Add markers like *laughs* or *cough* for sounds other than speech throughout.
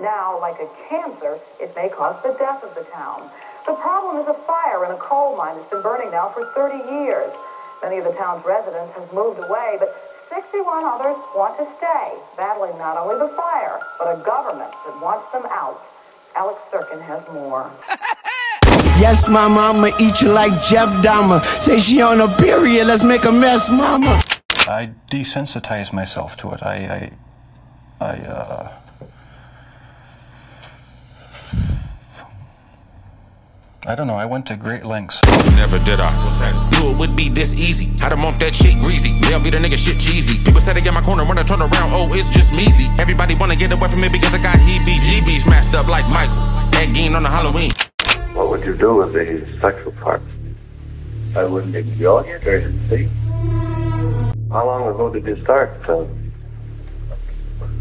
Now, like a cancer, it may cause the death of the town. The problem is a fire in a coal mine that's been burning now for 30 years. Many of the town's residents have moved away, but 61 others want to stay, battling not only the fire, but a government that wants them out. Alex Sirkin has more. *laughs* Yes, my mama eat you like Jeff Dahmer. Say she on a period, let's make a mess, mama. I desensitized myself to it. I, I, I, uh, I don't know. I went to great lengths. Never did I. Knew it would be this easy. Had them off that shit greasy. They'll be the nigga shit cheesy. People said they get my corner when I turn around. Oh, it's just measy. Everybody wanna get away from me because I got heebie-jeebies smashed up like Michael. That game on the Halloween. What would you do with the sexual part? I wouldn't enjoy it or see. How long ago did you start? Uh,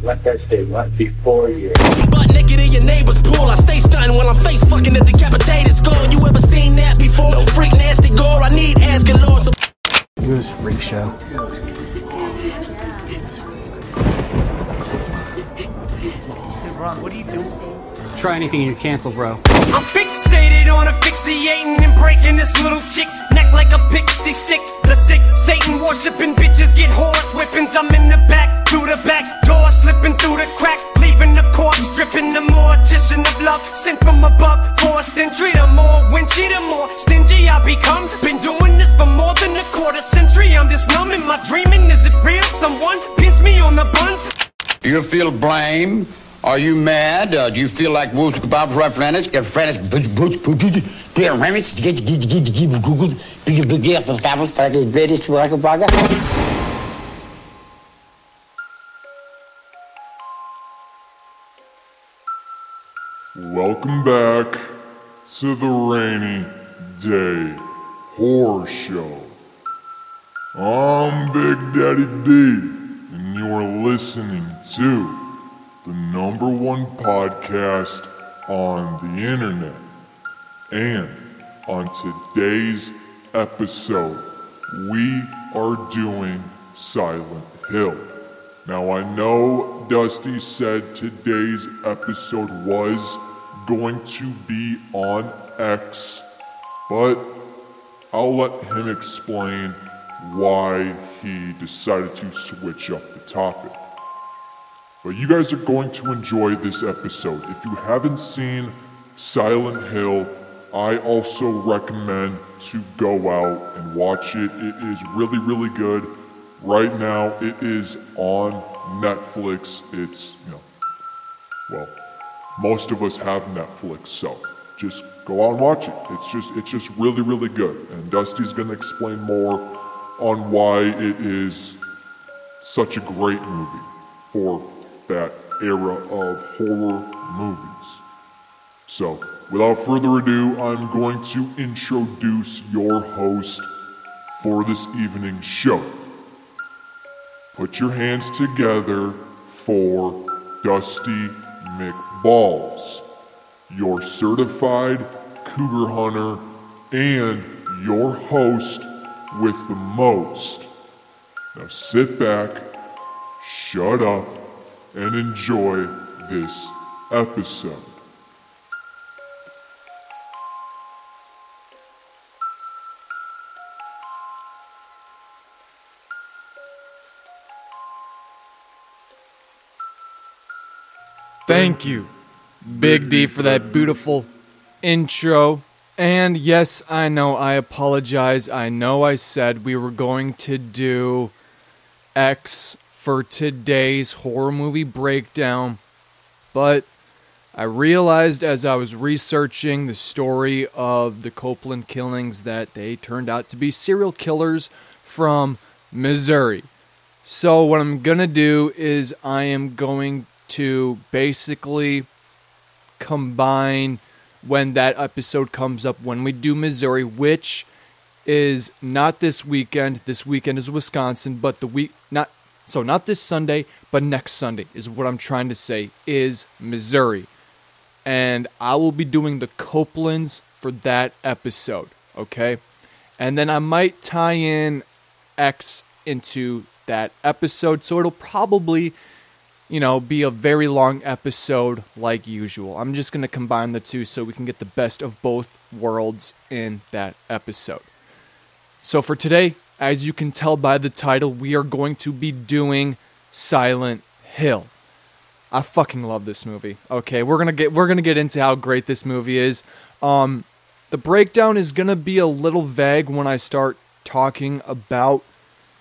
let that stay right before you. Butt naked in your neighbor's pool. I stay stunting while I'm Try anything and you cancel, bro. I'm fixated on asphyxiating and breaking this little chick's neck like a pixie stick. The sick Satan worshiping bitches get horse whippings. I'm in the back, through the back door, slipping through the crack, leaving the corpse dripping. The mortician of love sent from above, forced entry. The more winchy, the more stingy I become. Been doing this for more than a quarter century. I'm just numb in my dreaming. Is it real? Someone pinch me on the buns. Do you feel blame? Are you mad? Uh, do you feel like Veris, Waka, Waka. Welcome back to the Rainy Day Horror Show. I'm Big Daddy D, and you're listening to the number one podcast on the internet. And on today's episode, we are doing Silent Hill. Now, I know Dusty said today's episode was going to be on X, but I'll let him explain why he decided to switch up the topic. But you guys are going to enjoy this episode. If you haven't seen Silent Hill, I also recommend to go out and watch it. It is really, really good. Right now, it is on Netflix. It's, you know, well, most of us have Netflix, so just go out and watch it. It's just, it's just really, really good. And Dusty's gonna explain more on why it is such a great movie for that era of horror movies. So, without further ado, I'm going to introduce your host for this evening's show. Put your hands together for Dusty McBalls, your certified cougar hunter and your host with the most. Now sit back, shut up, and enjoy this episode. Thank you, Big D, for that beautiful intro. And yes, I know, I apologize. I know I said we were going to do X for today's horror movie breakdown, but I realized as I was researching the story of the Copeland killings that they turned out to be serial killers from Missouri. So, what I'm gonna do is I am going to basically combine when that episode comes up when we do Missouri, which is not this weekend. This weekend is Wisconsin, but the week not so not this Sunday, but next Sunday is what I'm trying to say is Missouri. And I will be doing the Copelands for that episode, okay? And then I might tie in X into that episode, so it'll probably you know, be a very long episode like usual. I'm just going to combine the two so we can get the best of both worlds in that episode. So for today, as you can tell by the title, we are going to be doing Silent Hill. I fucking love this movie. Okay, we're gonna get we're gonna get into how great this movie is. Um, the breakdown is gonna be a little vague when I start talking about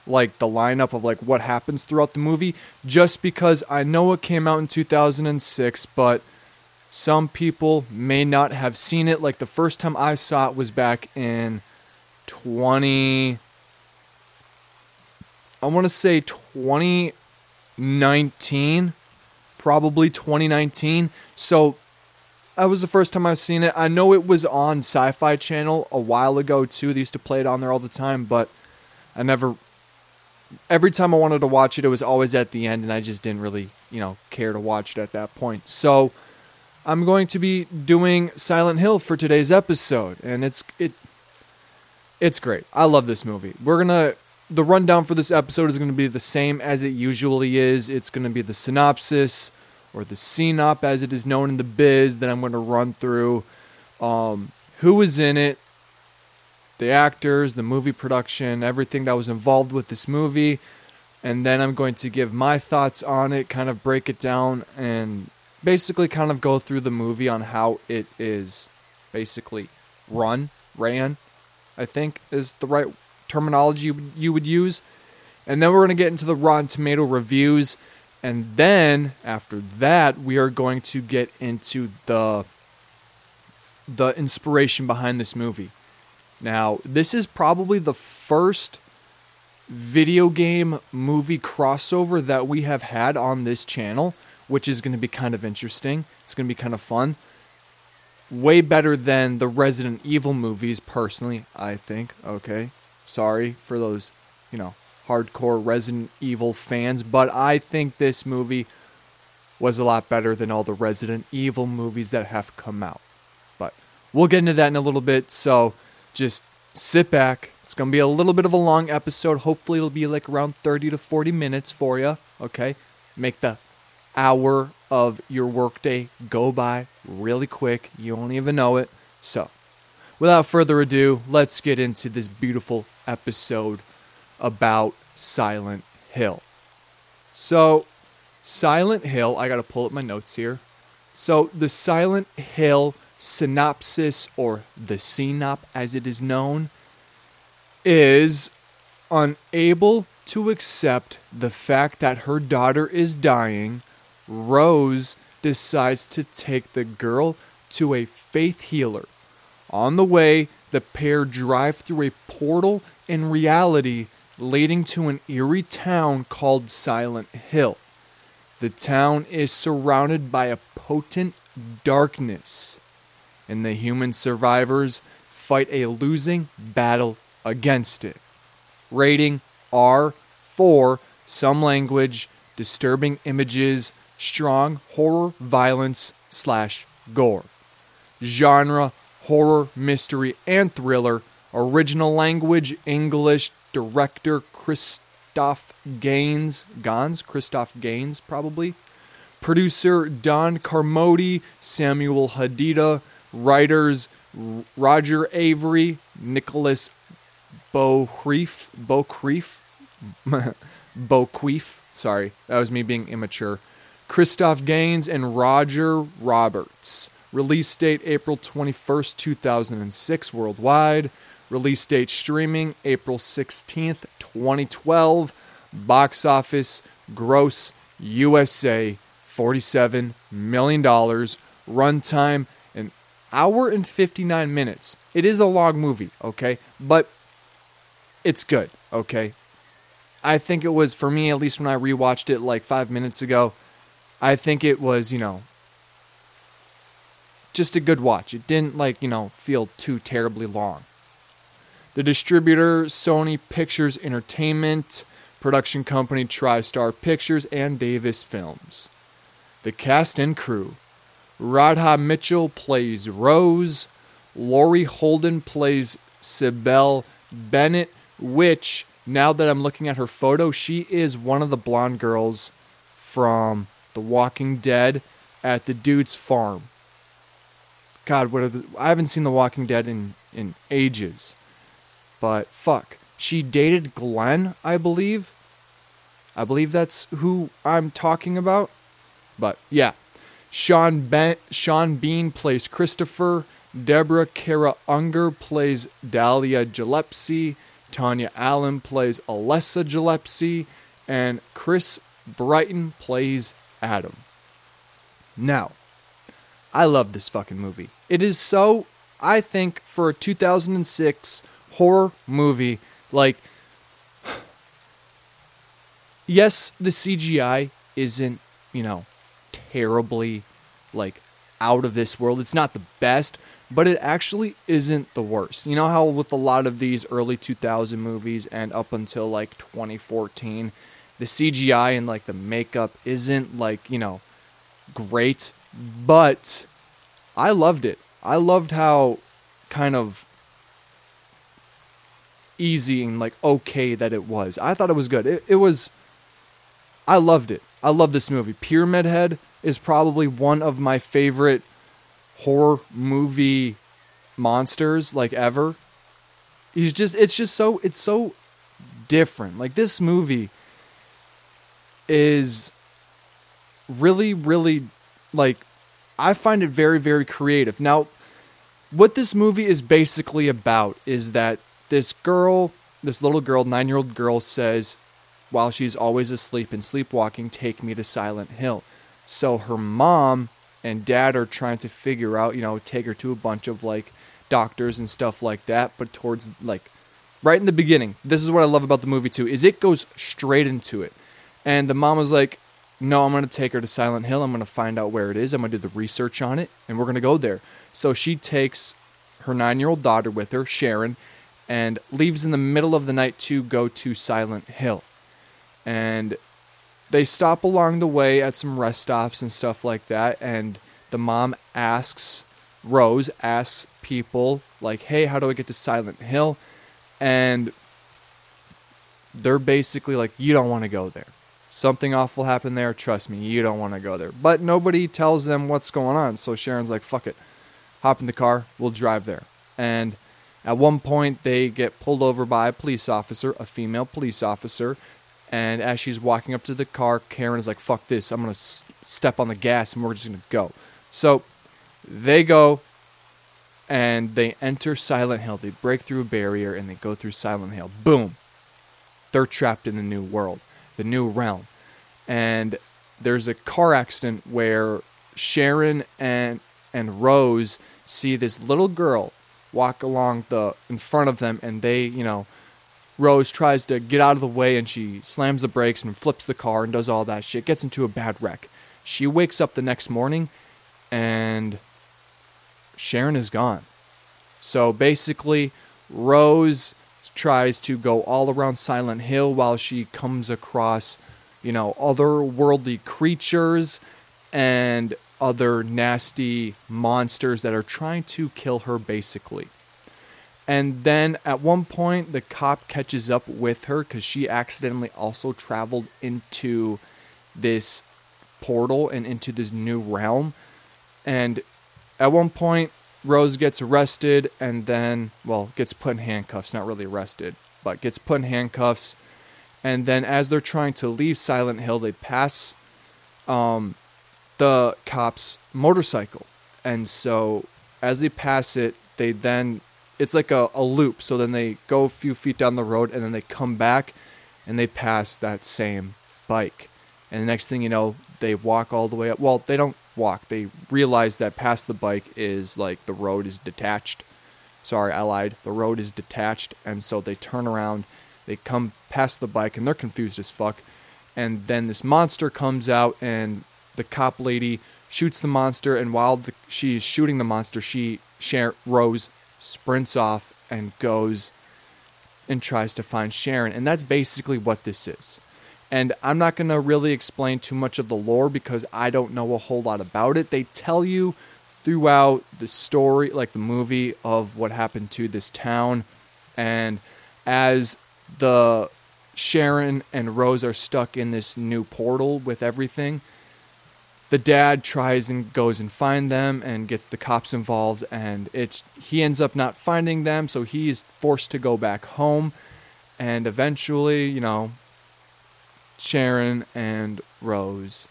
like the lineup of like what happens throughout the movie, just because I know it came out in 2006, but some people may not have seen it. Like the first time I saw it was back in 20. I want to say 2019 probably 2019. So that was the first time I've seen it. I know it was on Sci Fi Channel a while ago too. They used to play it on there all the time, but I never. Every time I wanted to watch it, it was always at the end, and I just didn't really, you know, care to watch it at that point. So I'm going to be doing Silent Hill for today's episode, and it's it. It's great. I love this movie. We're gonna the rundown for this episode is going to be the same as it usually is. It's going to be the synopsis or the synop as it is known in the biz that I'm going to run through. Um, who was in it, the actors, the movie production, everything that was involved with this movie. And then I'm going to give my thoughts on it, kind of break it down, and basically kind of go through the movie on how it is basically run, ran, I think is the right terminology you would use. And then we're going to get into the Rotten Tomato reviews. And then after that, we are going to get into the the inspiration behind this movie. Now, this is probably the first video game movie crossover that we have had on this channel, which is going to be kind of interesting. It's going to be kind of fun. Way better than the Resident Evil movies, personally, I think. Okay. Sorry for those, you know, hardcore Resident Evil fans, but I think this movie was a lot better than all the Resident Evil movies that have come out. But we'll get into that in a little bit, so just sit back. It's going to be a little bit of a long episode. Hopefully, it'll be like around 30 to 40 minutes for you, okay? Make the hour of your workday go by really quick. You won't even know it. So, without further ado, let's get into this beautiful episode about Silent Hill. So, Silent Hill, I got to pull up my notes here. So, the Silent Hill synopsis, or the synop as it is known, is unable to accept the fact that her daughter is dying. Rose decides to take the girl to a faith healer. On the way, the pair drive through a portal in reality leading to an eerie town called Silent Hill. The town is surrounded by a potent darkness, and the human survivors fight a losing battle against it. Rating R for some language, disturbing images, strong horror, violence, slash gore. Genre horror, mystery, and thriller. Original language English. Director Christophe Gaines. Gans? Christophe Gaines, probably. Producer Don Carmody. Samuel Hadida. Writers Roger Avary, Nicholas Beaucrief. Beaucrief. *laughs* Beaucrief. Sorry, that was me being immature. Christophe Gaines and Roger Roberts. Release date April 21st, 2006 worldwide. Release date streaming April 16th, 2012. Box office gross USA $47 million. Runtime an hour and 59 minutes. It is a long movie, okay? But it's good, okay? I think it was, for me, at least when I rewatched it like five minutes ago, I think it was, you know, just a good watch. It didn't like, you know, feel too terribly long. The distributor, Sony Pictures Entertainment, production company TriStar Pictures, and Davis Films. The cast and crew Radha Mitchell plays Rose, Laurie Holden plays Cybil Bennett, which, now that I'm looking at her photo, she is one of the blonde girls from The Walking Dead at the dude's farm. God, what the, I haven't seen The Walking Dead in in ages. But fuck, she dated Glenn, I believe. I believe that's who I'm talking about. But yeah, Sean ben- Sean Bean plays Christopher. Deborah Kara Unger plays Dahlia Gillespie. Tanya Allen plays Alessa Gillespie. And Chris Britton plays Adam. Now, I love this fucking movie. It is so, I think, for a 2006 horror movie, like, yes, the CGI isn't, you know, terribly, like, out of this world. It's not the best, but it actually isn't the worst. You know how with a lot of these early 2000 movies and up until like 2014, the CGI and like the makeup isn't like, you know, great, but I loved it. I loved how kind of easy and like okay that it was. I thought it was good. It, it was I loved it. I love this movie. Pyramid Head is probably one of my favorite horror movie monsters like ever. He's just it's just so it's so different. Like this movie is really really like I find it very very creative. Now what this movie is basically about is that this girl, this little girl, 9-year-old girl says while she's always asleep and sleepwalking, take me to Silent Hill. So her mom and dad are trying to figure out, you know, take her to a bunch of like doctors and stuff like that, but towards like right in the beginning. This is what I love about the movie too is it goes straight into it. And the mom was like, "No, I'm going to take her to Silent Hill. I'm going to find out where it is. I'm going to do the research on it and we're going to go there." So she takes her 9-year-old daughter with her, Sharon, and leaves in the middle of the night to go to Silent Hill. And they stop along the way at some rest stops and stuff like that and the mom asks rose asks people like hey how do i get to silent hill and they're basically like you don't want to go there something awful happened there trust me you don't want to go there but nobody tells them what's going on so sharon's like fuck it hop in the car we'll drive there and at one point they get pulled over by a police officer a female police officer and as she's walking up to the car, Karen is like, fuck this. I'm going to s- step on the gas and we're just going to go. So they go and they enter Silent Hill. They break through a barrier and they go through Silent Hill. Boom. They're trapped in the new world, the new realm. And there's a car accident where Sharon and and Rose see this little girl walk along the in front of them and they, you know, Rose tries to get out of the way and she slams the brakes and flips the car and does all that shit, gets into a bad wreck. She wakes up the next morning and Sharon is gone. So basically, Rose tries to go all around Silent Hill while she comes across, you know, otherworldly creatures and other nasty monsters that are trying to kill her basically. And then at one point, the cop catches up with her because she accidentally also traveled into this portal and into this new realm. And at one point, Rose gets arrested and then, well, gets put in handcuffs. Not really arrested, but gets put in handcuffs. And then as they're trying to leave Silent Hill, they pass um, the cop's motorcycle. And so as they pass it, they then it's like a, a loop. So then they go a few feet down the road and then they come back and they pass that same bike. And the next thing you know, they walk all the way up. Well, they don't walk. They realize that past the bike is like the road is detached. Sorry, I lied. The road is detached. And so they turn around, they come past the bike, and they're confused as fuck. And then this monster comes out, and the cop lady shoots the monster. And while the, she's shooting the monster, she, Sharon, Rose, sprints off and goes and tries to find Sharon. And that's basically what this is. And I'm not going to really explain too much of the lore because I don't know a whole lot about it. They tell you throughout the story, like the movie, of what happened to this town. And as the Sharon and Rose are stuck in this new portal with everything, the dad tries and goes and find them and gets the cops involved and it's he ends up not finding them so he is forced to go back home and eventually you know sharon and rose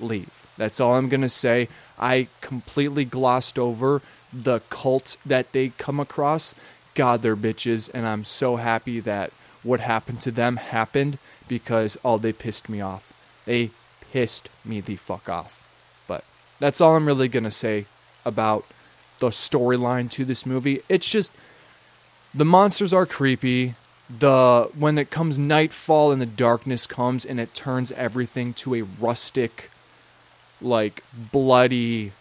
leave that's all i'm going to say i completely glossed over the cult that they come across god they're bitches and i'm so happy that what happened to them happened because oh they pissed me off they pissed me the fuck off. But that's all I'm really going to say about the storyline to this movie. It's just the monsters are creepy. The when it comes nightfall and the darkness comes and it turns everything to a rustic like bloody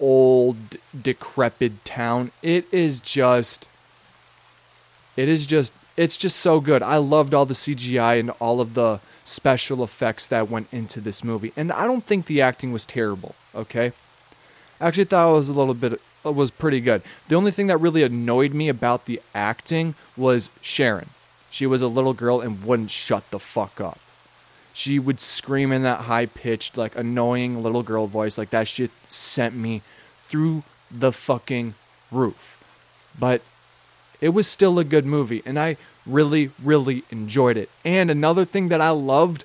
old decrepit town. It is just it is just it's just so good. I loved all the CGI and all of the special effects that went into this movie. And I don't think the acting was terrible, okay? I actually thought it was a little bit it Uh, was pretty good. The only thing that really annoyed me about the acting was Sharon. She was a little girl and wouldn't shut the fuck up. She would scream in that high pitched, like annoying little girl voice. Like that shit sent me through the fucking roof. But it was still a good movie. And I really, really enjoyed it. And another thing that I loved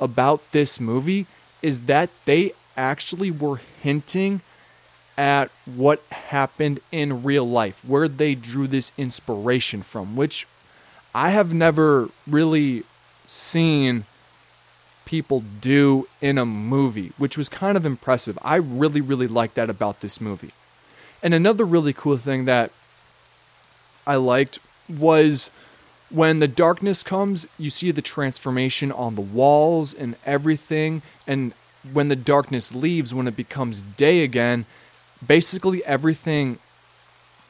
about this movie is that they actually were hinting at what happened in real life, where they drew this inspiration from, which I have never really seen people do in a movie, which was kind of impressive. I really, really like that about this movie. And another really cool thing that I liked was when the darkness comes, you see the transformation on the walls and everything. And when the darkness leaves, when it becomes day again, basically everything,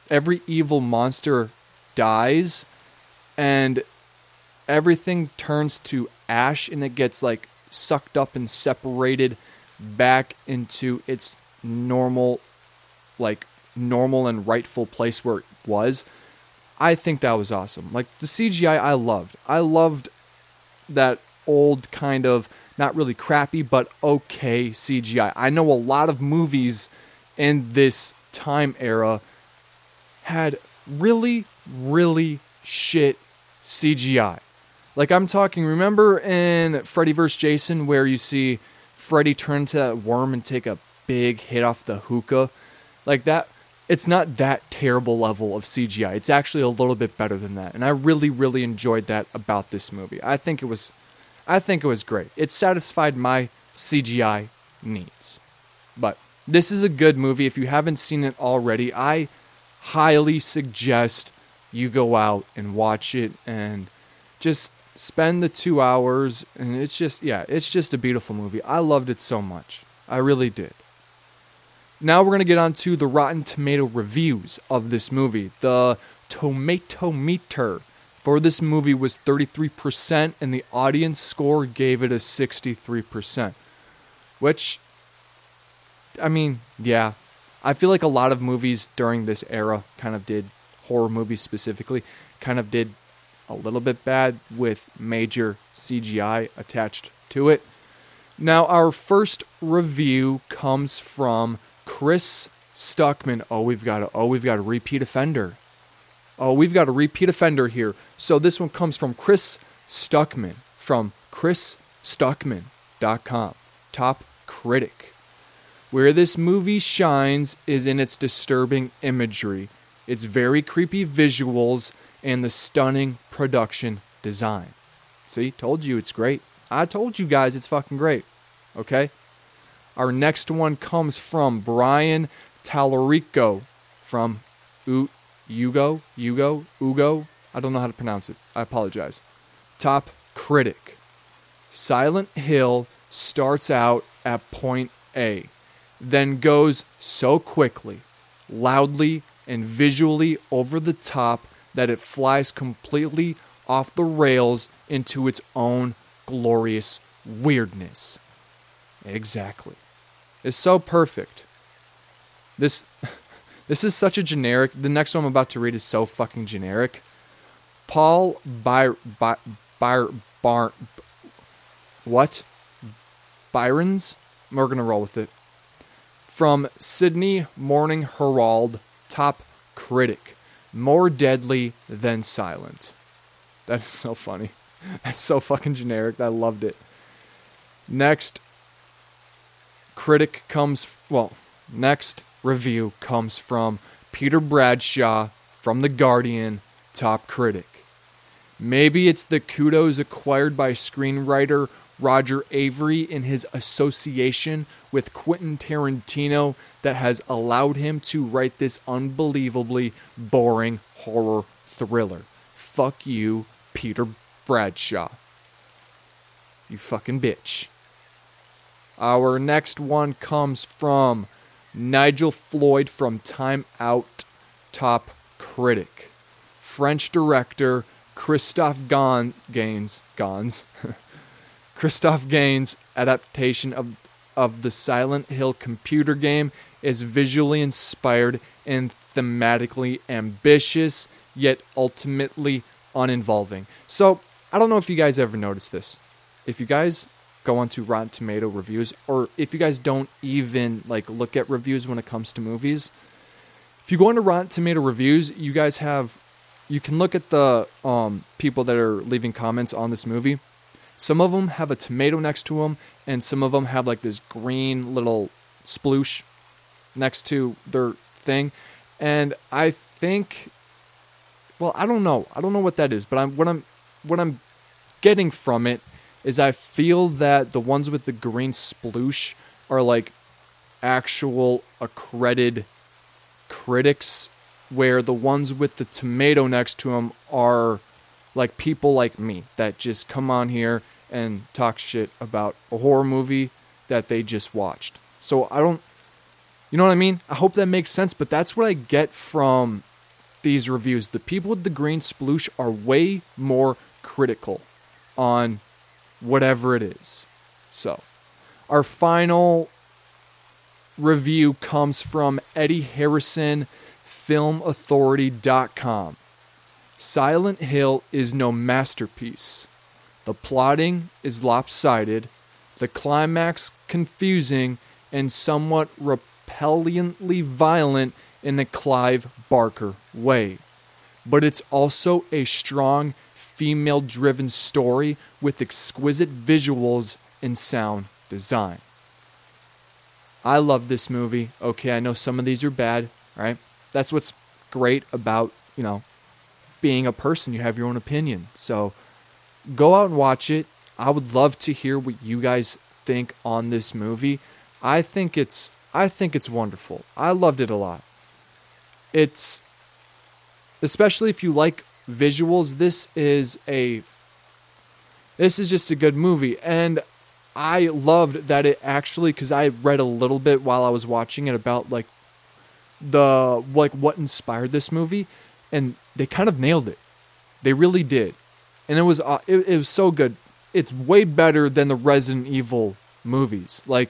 every evil monster dies and everything turns to ash and it gets like sucked up and separated back into its normal, like normal and rightful place where it was. I think that was awesome. Like the CGI, I loved. I loved that old kind of not really crappy but okay CGI. I know a lot of movies in this time era had really really shit CGI. Like I'm talking remember in Freddy vs Jason where you see Freddy turn to that worm and take a big hit off the hookah? Like that it's not that terrible level of CGI. It's actually a little bit better than that. And I really really enjoyed that about this movie. I think it was I think it was great. It satisfied my CGI needs. But this is a good movie if you haven't seen it already. I highly suggest you go out and watch it and just spend the 2 hours and it's just yeah, it's just a beautiful movie. I loved it so much. I really did. Now we're going to get on to the Rotten Tomato reviews of this movie. The tomato meter for this movie was 33%, and the audience score gave it a 63%. Which, I mean, yeah. I feel like a lot of movies during this era kind of did, horror movies specifically, kind of did a little bit bad with major CGI attached to it. Now, our first review comes from Chris Stuckman. Oh, we've got a, oh, we've got a repeat offender. Oh, we've got a repeat offender here. So this one comes from Chris Stuckman from chrisstuckman.com. Top critic. Where this movie shines is in its disturbing imagery, its very creepy visuals, and the stunning production design. See, told you it's great. I told you guys it's fucking great. Okay? Our next one comes from Brian Tallerico from U- Ugo, Ugo, Ugo. I don't know how to pronounce it. I apologize. Top critic. Silent Hill starts out at point A, then goes so quickly, loudly, and visually over the top that it flies completely off the rails into its own glorious weirdness. Exactly is so perfect. This *laughs* this is such a generic. The next one I'm about to read is so fucking generic. Paul By By By Bar what? Byron's We're to roll with it. From Sydney Morning Herald, top critic. More deadly than silent. That is so funny. *laughs* That's so fucking generic. I loved it. Next critic comes, well, next review comes from Peter Bradshaw from The Guardian, top critic. Maybe it's the kudos acquired by screenwriter Roger Avary in his association with Quentin Tarantino that has allowed him to write this unbelievably boring horror thriller. Fuck you, Peter Bradshaw. You fucking bitch. Our next one comes from Nigel Floyd from Time Out, top critic. French director Christophe Gans, Gaines, Gans, *laughs* Christophe Gaines' adaptation of, of the Silent Hill computer game is visually inspired and thematically ambitious, yet ultimately uninvolving. So, I don't know if you guys ever noticed this. If you guys go onto Rotten Tomato reviews, or if you guys don't even like look at reviews when it comes to movies, if you go into Rotten Tomato reviews, you guys have you can look at the um, people that are leaving comments on this movie. Some of them have a tomato next to them, and some of them have like this green little sploosh next to their thing. And I think, well, I don't know. I don't know what that is, but I'm what I'm what I'm getting from it is I feel that the ones with the green sploosh are like actual accredited critics where the ones with the tomato next to them are like people like me that just come on here and talk shit about a horror movie that they just watched. So I don't you know what I mean? I hope that makes sense, but that's what I get from these reviews. The people with the green sploosh are way more critical on whatever it is. So, our final review comes from Eddie Harrison, filmauthority.com. Silent Hill is no masterpiece. The plotting is lopsided, the climax confusing, and somewhat repellently violent in a Clive Barker way. But it's also a strong female driven story with exquisite visuals and sound design. I love this movie. Okay, I know some of these are bad, right? That's what's great about, you know, being a person. You have your own opinion. So go out and watch it. I would love to hear what you guys think on this movie. I think it's I think it's wonderful. I loved it a lot. It's especially if you like visuals, this is a this is just a good movie and I loved that it actually cuz I read a little bit while I was watching it about like the like what inspired this movie and they kind of nailed it. They really did. And it was uh, it, it was so good. It's way better than the Resident Evil movies. Like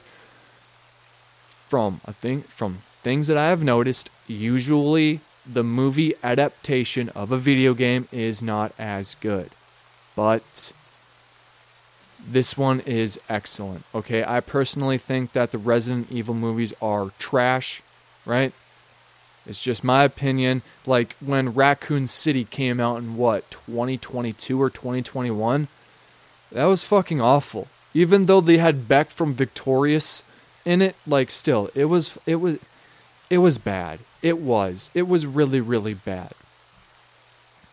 from I think from things that I have noticed, usually the movie adaptation of a video game is not as good. But this one is excellent. Okay, I personally think that the Resident Evil movies are trash, right? It's just my opinion. Like when Raccoon City came out in what, 2022 or 2021? That was fucking awful. Even though they had Beck from Victorious in it, like still, it was it was it was bad. It was. It was really really bad.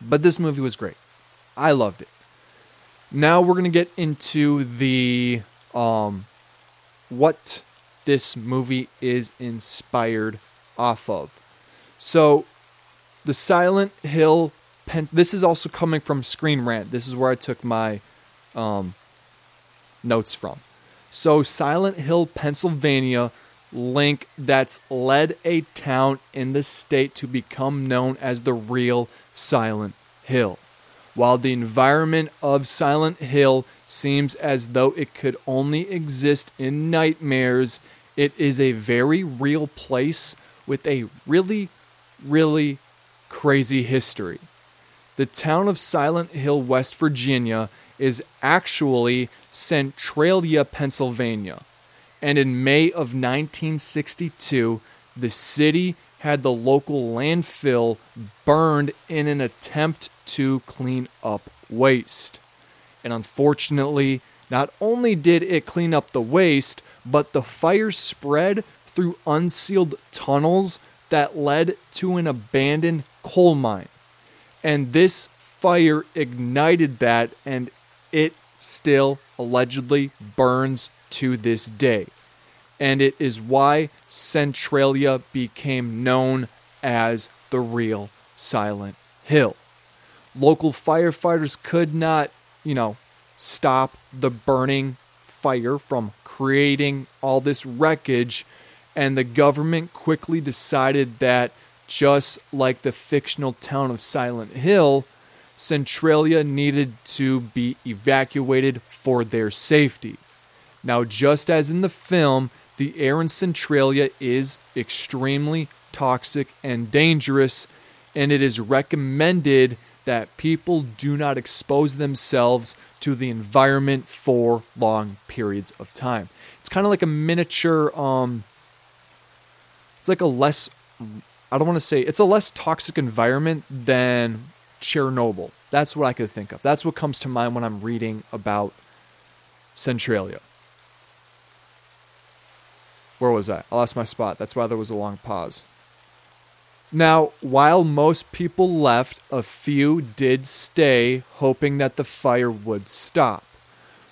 But this movie was great. I loved it. Now we're going to get into the um what this movie is inspired off of. So, the Silent Hill pen. This is also coming from Screen Rant. This is where I took my um, notes from. So, Silent Hill, Pennsylvania, link that's led a town in the state to become known as the real Silent Hill. While the environment of Silent Hill seems as though it could only exist in nightmares, it is a very real place with a really, really crazy history. The town of Silent Hill, West Virginia, is actually Centralia, Pennsylvania, And in May of 1962, the city had the local landfill burned in an attempt to clean up waste. And unfortunately, not only did it clean up the waste, but the fire spread through unsealed tunnels that led to an abandoned coal mine. And this fire ignited that, and it still allegedly burns to this day. And it is why Centralia became known as the real Silent Hill. Local firefighters could not, you know, stop the burning fire from creating all this wreckage, and the government quickly decided that just like the fictional town of Silent Hill, Centralia needed to be evacuated for their safety. Now, just as in the film, the air in Centralia is extremely toxic and dangerous, and it is recommended that people do not expose themselves to the environment for long periods of time. It's kind of like a miniature, um, it's like a less, I don't want to say, it's a less toxic environment than Chernobyl. That's what I could think of. That's what comes to mind when I'm reading about Centralia. Where was I? I lost my spot. That's why there was a long pause. Now, while most people left, a few did stay, hoping that the fire would stop.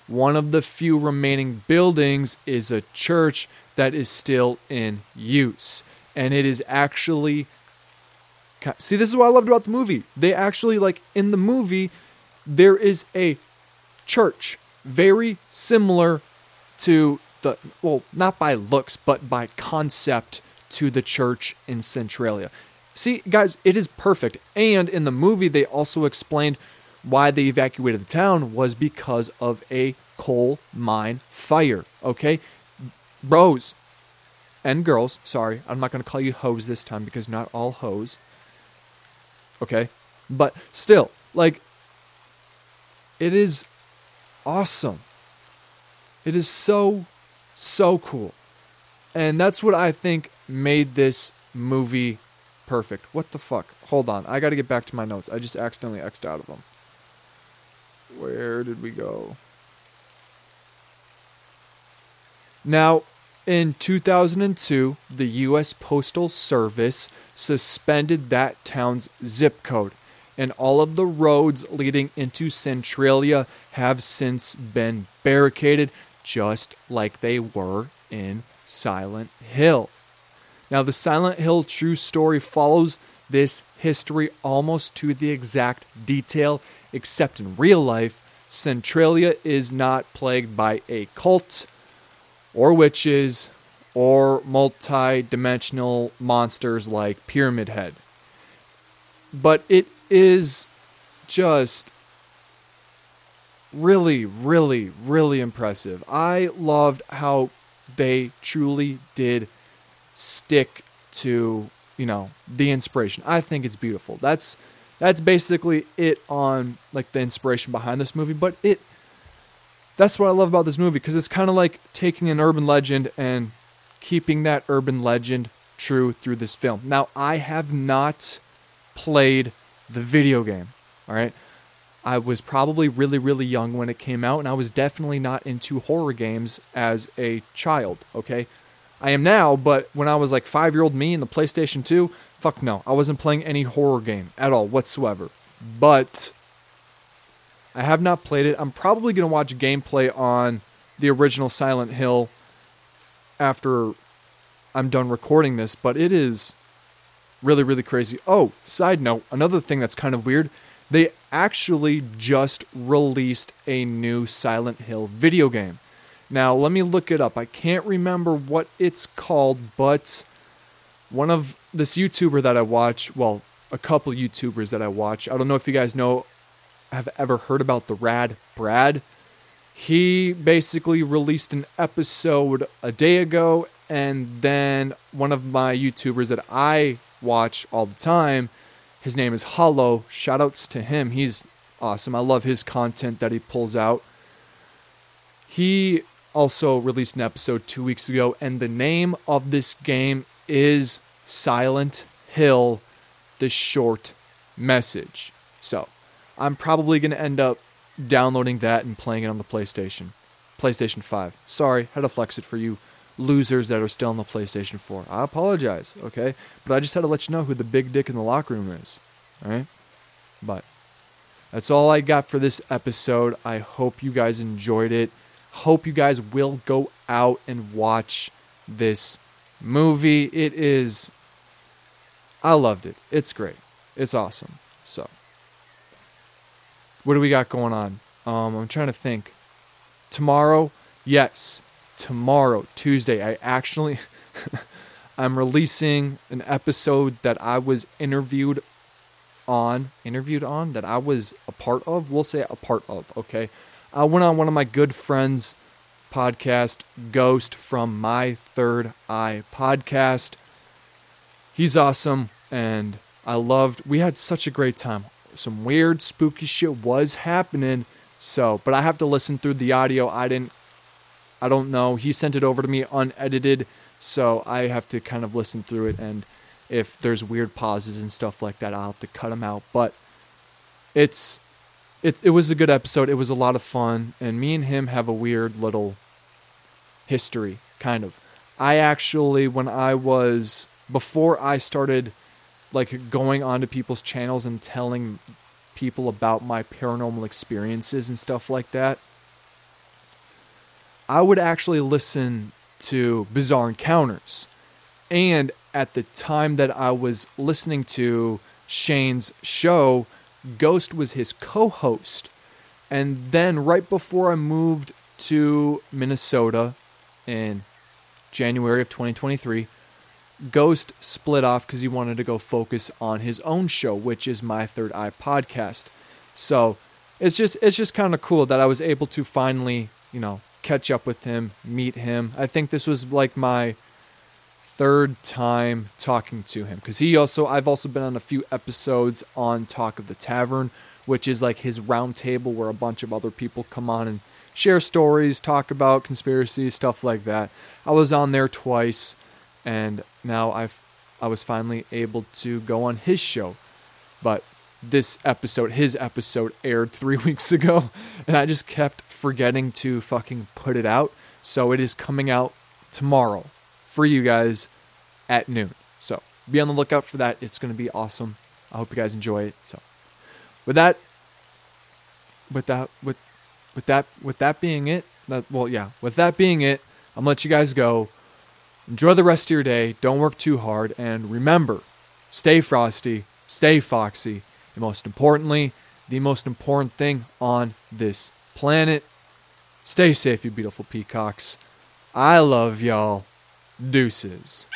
One of the few remaining buildings is a church that is still in use. And it is actually. See, this is what I loved about the movie. They actually, like, in the movie, there is a church very similar to the, well, not by looks, but by concept to the church in Centralia. See, guys, it is perfect. And in the movie, they also explained why they evacuated the town was because of a coal mine fire. Okay? Bros and girls, sorry, I'm not going to call you hoes this time because not all hoes. Okay? But still, like, it is awesome. It is so, so cool. And that's what I think made this movie perfect. What the fuck? Hold on. I got to get back to my notes. I just accidentally X'd out of them. Where did we go? Now, in 2002, the U.S. Postal Service suspended that town's zip code, and all of the roads leading into Centralia have since been barricaded, just like they were in Silent Hill. Now, the Silent Hill true story follows this history almost to the exact detail, except in real life, Centralia is not plagued by a cult or witches or multi dimensional monsters like Pyramid Head. But it is just really, really, really impressive. I loved how they truly did stick to, you know, the inspiration. I think it's beautiful. That's that's basically it on like the inspiration behind this movie, but it that's what I love about this movie because it's kind of like taking an urban legend and keeping that urban legend true through this film. Now, I have not played the video game, all right? I was probably really, really young when it came out, and I was definitely not into horror games as a child, okay? I am now, but when I was like five year old me in the PlayStation 2, fuck no. I wasn't playing any horror game at all whatsoever. But I have not played it. I'm probably going to watch gameplay on the original Silent Hill after I'm done recording this, but it is really, really crazy. Oh, side note, another thing that's kind of weird they actually just released a new Silent Hill video game. Now, let me look it up. I can't remember what it's called, but one of this YouTuber that I watch, well, a couple YouTubers that I watch, I don't know if you guys know, have ever heard about the Rad Brad. He basically released an episode a day ago, and then one of my YouTubers that I watch all the time his name is Hollow. Shoutouts to him. He's awesome. I love his content that he pulls out. He also released an episode two weeks ago, and the name of this game is Silent Hill The Short Message. So, I'm probably going to end up downloading that and playing it on the PlayStation. PlayStation 5. Sorry, had to flex it for you losers that are still on the PlayStation 4. I apologize, okay? But I just had to let you know who the big dick in the locker room is, alright? But that's all I got for this episode. I hope you guys enjoyed it. Hope you guys will go out and watch this movie. It is. I loved it. It's great. It's awesome. So, what do we got going on? Um, I'm trying to think. Tomorrow, yes, tomorrow, Tuesday, I actually. *laughs* I'm releasing an episode that I was interviewed on, interviewed on, that I was a part of. We'll say a part of, okay? I went on one of my good friends' podcast, Ghost from My Third Eye podcast. He's awesome, and I loved. We had such a great time. Some weird, spooky shit was happening. So, but I have to listen through the audio. I didn't. I don't know. He sent it over to me unedited, so I have to kind of listen through it. And if there's weird pauses and stuff like that, I'll have to cut them out. But it's it, it was a good episode. It was a lot of fun. And me and him have a weird little history, kind of. I actually, when I was, before I started like going onto people's channels and telling people about my paranormal experiences and stuff like that, I would actually listen to Bizarre Encounters. And at the time that I was listening to Shane's show, Ghost was his co host. And then right before I moved to Minnesota in January of 2023, Ghost split off because he wanted to go focus on his own show, which is My Third Eye podcast. So it's just it's just kind of cool that I was able to finally, you know, catch up with him, meet him. I think this was like my third time talking to him because he also I've also been on a few episodes on Talk of the Tavern, which is like his roundtable where a bunch of other people come on and share stories, talk about conspiracy stuff like that. I was on there twice, and now I've I was finally able to go on his show, but this episode, his episode, aired *laughs* three weeks ago, and I just kept forgetting to fucking put it out. So it is coming out tomorrow for you guys at noon. So be on the lookout for that. It's going to be awesome. I hope you guys enjoy it. So with that, with that, with with that, with that being it, that well, yeah, with that being it, I'm gonna let you guys go. Enjoy the rest of your day. Don't work too hard, and remember, stay frosty, stay foxy, and most importantly, the most important thing on this planet, stay safe, you beautiful peacocks. I love y'all. Deuces.